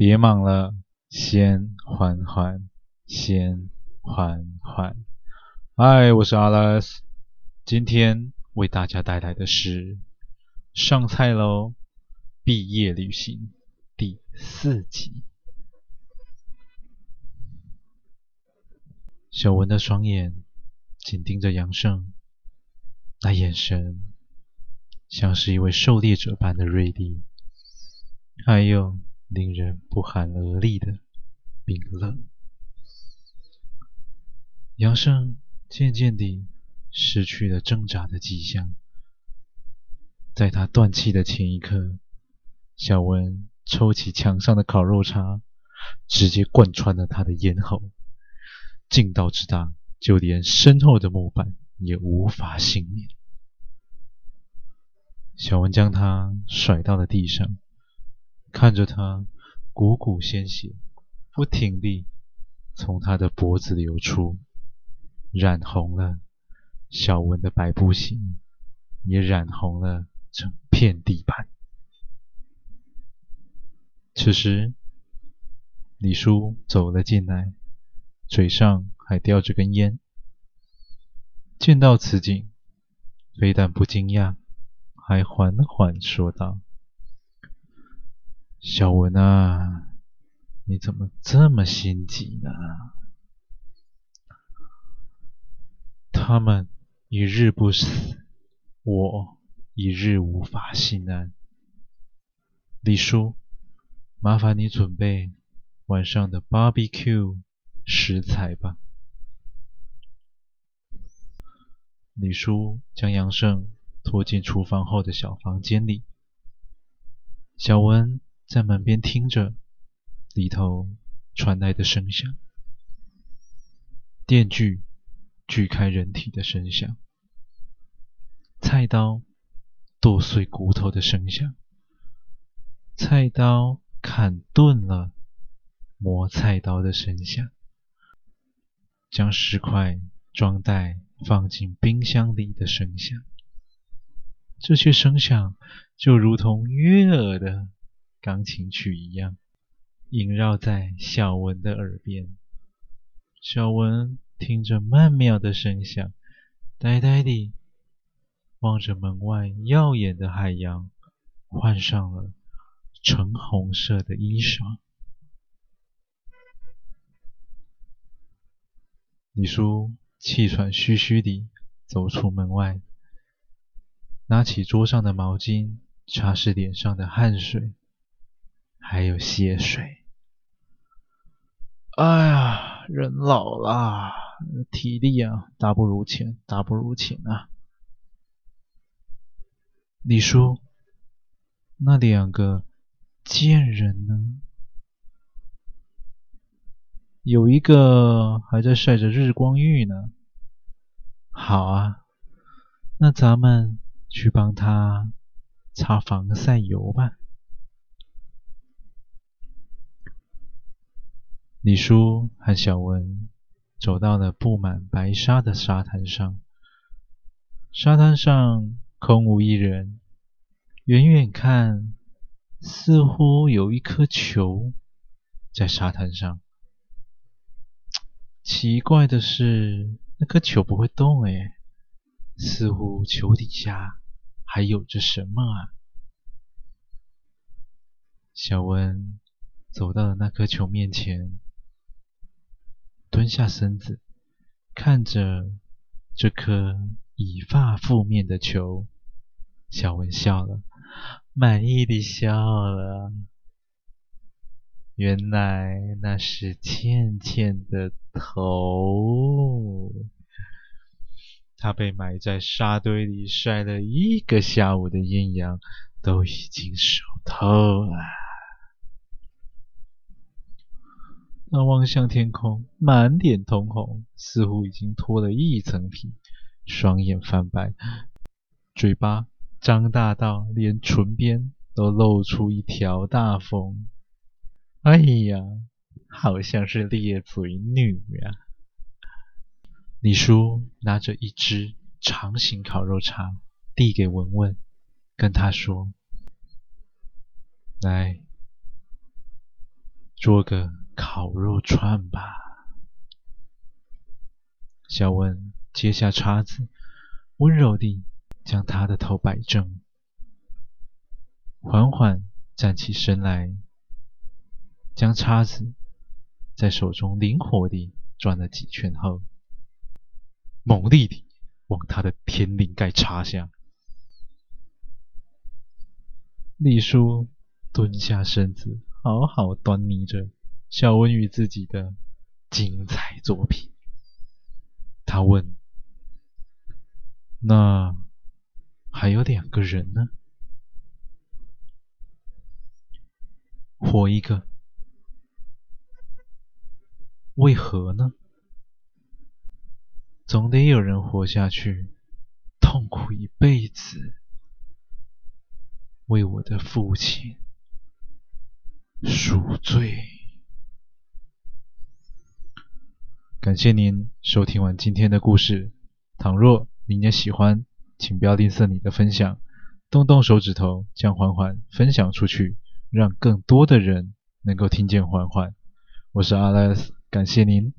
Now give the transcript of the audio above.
别忙了，先缓缓，先缓缓。嗨，我是阿拉斯，今天为大家带来的是上菜喽！毕业旅行第四集。小文的双眼紧盯着杨胜，那眼神像是一位狩猎者般的锐利，还有令人不寒而栗的冰冷。杨胜渐渐地失去了挣扎的迹象，在他断气的前一刻，小文抽起墙上的烤肉叉，直接贯穿了他的咽喉。劲道之大，就连身后的木板也无法幸免。小文将他甩到了地上，看着他汩汩鲜血不停地从他的脖子流出，染红了小文的白布鞋，也染红了整片地板。此时，李叔走了进来。嘴上还叼着根烟，见到此景，非但不惊讶，还缓缓说道：“小文啊，你怎么这么心急呢？他们一日不死，我一日无法心安。李叔，麻烦你准备晚上的 barbecue。”食材吧。李叔将杨胜拖进厨房后的小房间里，小文在门边听着里头传来的声响，电锯锯开人体的声响，菜刀剁碎骨头的声响，菜刀砍钝了磨菜刀的声响。将石块装袋放进冰箱里的声响，这些声响就如同悦耳的钢琴曲一样，萦绕在小文的耳边。小文听着曼妙的声响，呆呆地望着门外耀眼的海洋，换上了橙红色的衣裳。李叔气喘吁吁地走出门外，拿起桌上的毛巾擦拭脸上的汗水，还有血水。哎呀，人老了，体力啊，大不如前，大不如前啊！李叔，那两个贱人呢？有一个还在晒着日光浴呢。好啊，那咱们去帮他擦防晒油吧。李叔和小文走到了布满白沙的沙滩上，沙滩上空无一人，远远看似乎有一颗球在沙滩上。奇怪的是，那颗球不会动诶，似乎球底下还有着什么啊！小文走到了那颗球面前，蹲下身子，看着这颗以发覆面的球，小文笑了，满意的笑了。原来那是倩倩的头，她被埋在沙堆里晒了一个下午的艳阳都已经熟透了。他望向天空，满脸通红，似乎已经脱了一层皮，双眼泛白，嘴巴张大到连唇边都露出一条大缝。哎呀，好像是裂嘴女啊！李叔拿着一只长形烤肉叉递给文文，跟他说：“来，做个烤肉串吧。小文接下叉子，温柔地将他的头摆正，缓缓站起身来，将叉子在手中灵活地转了几圈后，猛力地往他的天灵盖插下。李叔蹲下身子，好好端倪着小文与自己的精彩作品。他问：“那还有两个人呢？活一个，为何呢？总得有人活下去，痛苦一辈子。”为我的父亲赎罪。感谢您收听完今天的故事。倘若您也喜欢，请不要吝啬你的分享，动动手指头将环环分享出去，让更多的人能够听见环环。我是阿莱斯，感谢您。